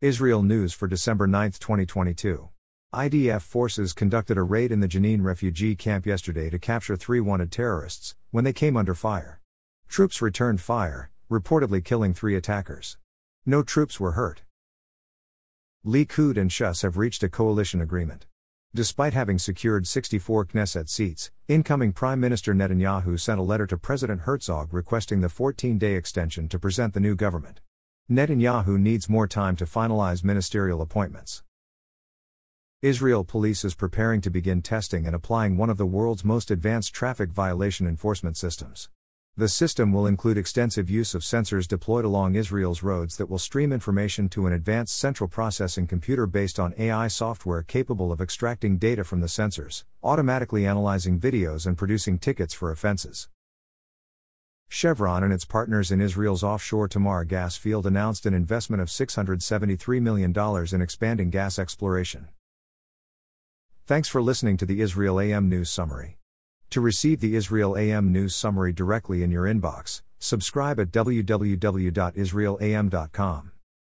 Israel News for December 9, 2022. IDF forces conducted a raid in the Jenin refugee camp yesterday to capture three wanted terrorists, when they came under fire. Troops returned fire, reportedly killing three attackers. No troops were hurt. Likud and Shas have reached a coalition agreement. Despite having secured 64 Knesset seats, incoming Prime Minister Netanyahu sent a letter to President Herzog requesting the 14 day extension to present the new government. Netanyahu needs more time to finalize ministerial appointments. Israel police is preparing to begin testing and applying one of the world's most advanced traffic violation enforcement systems. The system will include extensive use of sensors deployed along Israel's roads that will stream information to an advanced central processing computer based on AI software capable of extracting data from the sensors, automatically analyzing videos and producing tickets for offenses. Chevron and its partners in Israel's offshore Tamar gas field announced an investment of $673 million in expanding gas exploration. Thanks for listening to the Israel AM News Summary. To receive the Israel AM news summary directly in your inbox, subscribe at www.israelam.com.